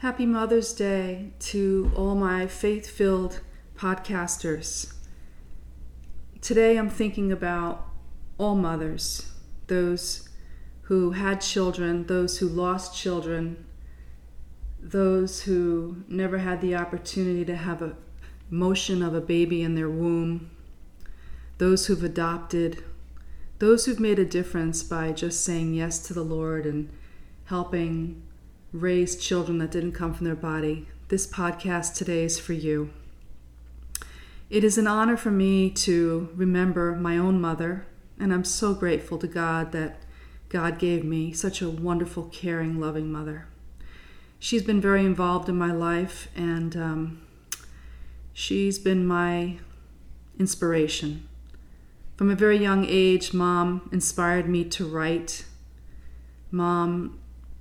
Happy Mother's Day to all my faith filled podcasters. Today I'm thinking about all mothers, those who had children, those who lost children, those who never had the opportunity to have a motion of a baby in their womb, those who've adopted, those who've made a difference by just saying yes to the Lord and helping raise children that didn't come from their body. This podcast today is for you. It is an honor for me to remember my own mother, and I'm so grateful to God that God gave me such a wonderful, caring, loving mother. She's been very involved in my life, and um, she's been my inspiration. From a very young age, mom inspired me to write. Mom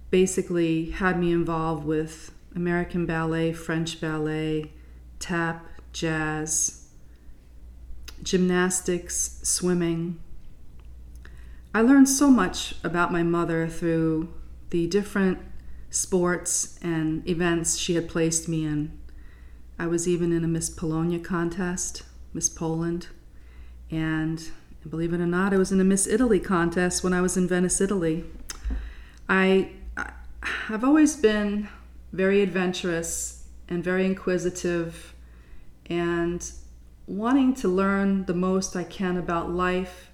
basically had me involved with American ballet, French ballet, tap, jazz, gymnastics, swimming. I learned so much about my mother through the different sports and events she had placed me in. I was even in a Miss Polonia contest, Miss Poland, and believe it or not, I was in a Miss Italy contest when I was in Venice, Italy. I I've always been very adventurous and very inquisitive and wanting to learn the most I can about life.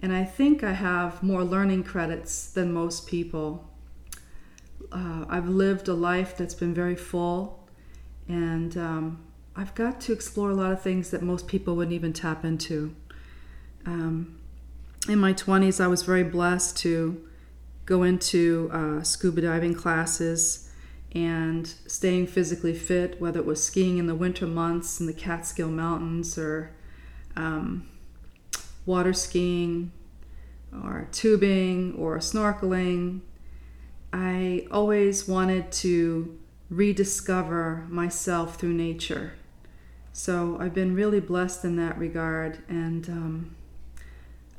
And I think I have more learning credits than most people. Uh, I've lived a life that's been very full, and um, I've got to explore a lot of things that most people wouldn't even tap into. Um, in my 20s, I was very blessed to go into uh, scuba diving classes and staying physically fit, whether it was skiing in the winter months in the Catskill Mountains or um, water skiing or tubing or snorkeling. I always wanted to rediscover myself through nature. So I've been really blessed in that regard. And um,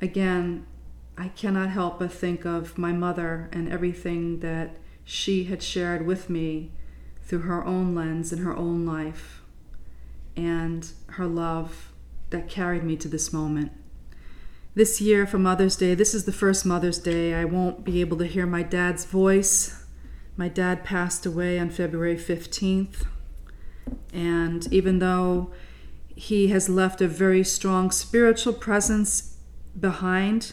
again, I cannot help but think of my mother and everything that she had shared with me through her own lens and her own life and her love that carried me to this moment. This year for Mother's Day, this is the first Mother's Day I won't be able to hear my dad's voice. My dad passed away on February 15th. And even though he has left a very strong spiritual presence behind,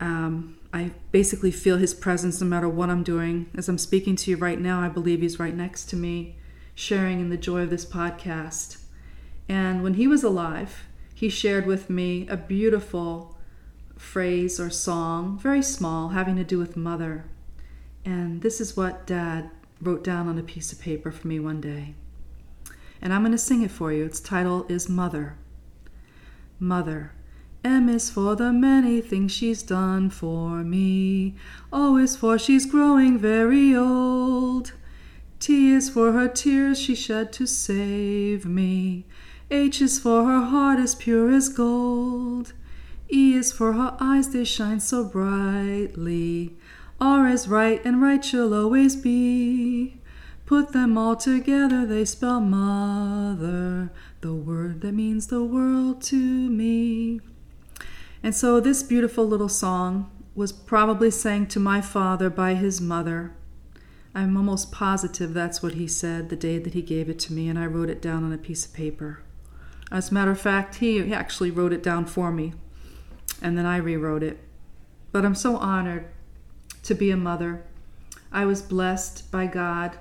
um, I basically feel his presence no matter what I'm doing. As I'm speaking to you right now, I believe he's right next to me, sharing in the joy of this podcast. And when he was alive, he shared with me a beautiful phrase or song, very small, having to do with mother. And this is what Dad wrote down on a piece of paper for me one day. And I'm going to sing it for you. Its title is Mother. Mother. M is for the many things she's done for me. Oh, o is for she's growing very old. T is for her tears she shed to save me. H is for her heart as pure as gold. E is for her eyes, they shine so brightly. R is right, and right she'll always be. Put them all together, they spell mother, the word that means the world to me. And so this beautiful little song was probably sang to my father by his mother. I'm almost positive that's what he said the day that he gave it to me, and I wrote it down on a piece of paper. As a matter of fact, he actually wrote it down for me, and then I rewrote it. But I'm so honored to be a mother. I was blessed by God.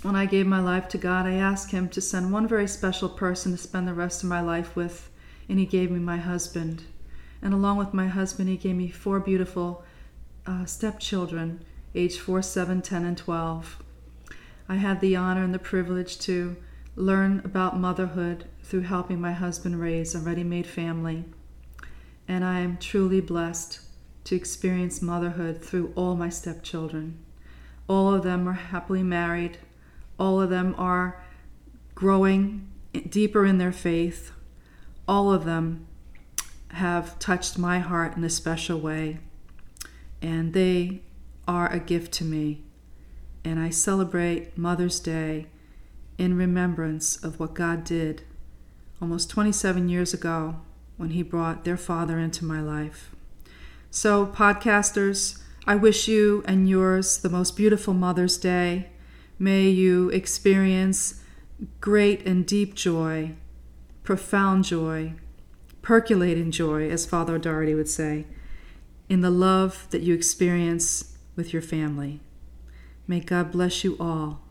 When I gave my life to God, I asked Him to send one very special person to spend the rest of my life with, and He gave me my husband. And along with my husband, he gave me four beautiful uh, stepchildren, aged 4, 7, 10, and 12. I had the honor and the privilege to learn about motherhood through helping my husband raise a ready made family. And I am truly blessed to experience motherhood through all my stepchildren. All of them are happily married, all of them are growing deeper in their faith, all of them have touched my heart in a special way, and they are a gift to me. and I celebrate Mother's Day in remembrance of what God did almost 27 years ago when He brought their father into my life. So, podcasters, I wish you and yours the most beautiful Mother's Day. May you experience great and deep joy, profound joy, percolating joy, as Father Doherty would say, in the love that you experience with your family. May God bless you all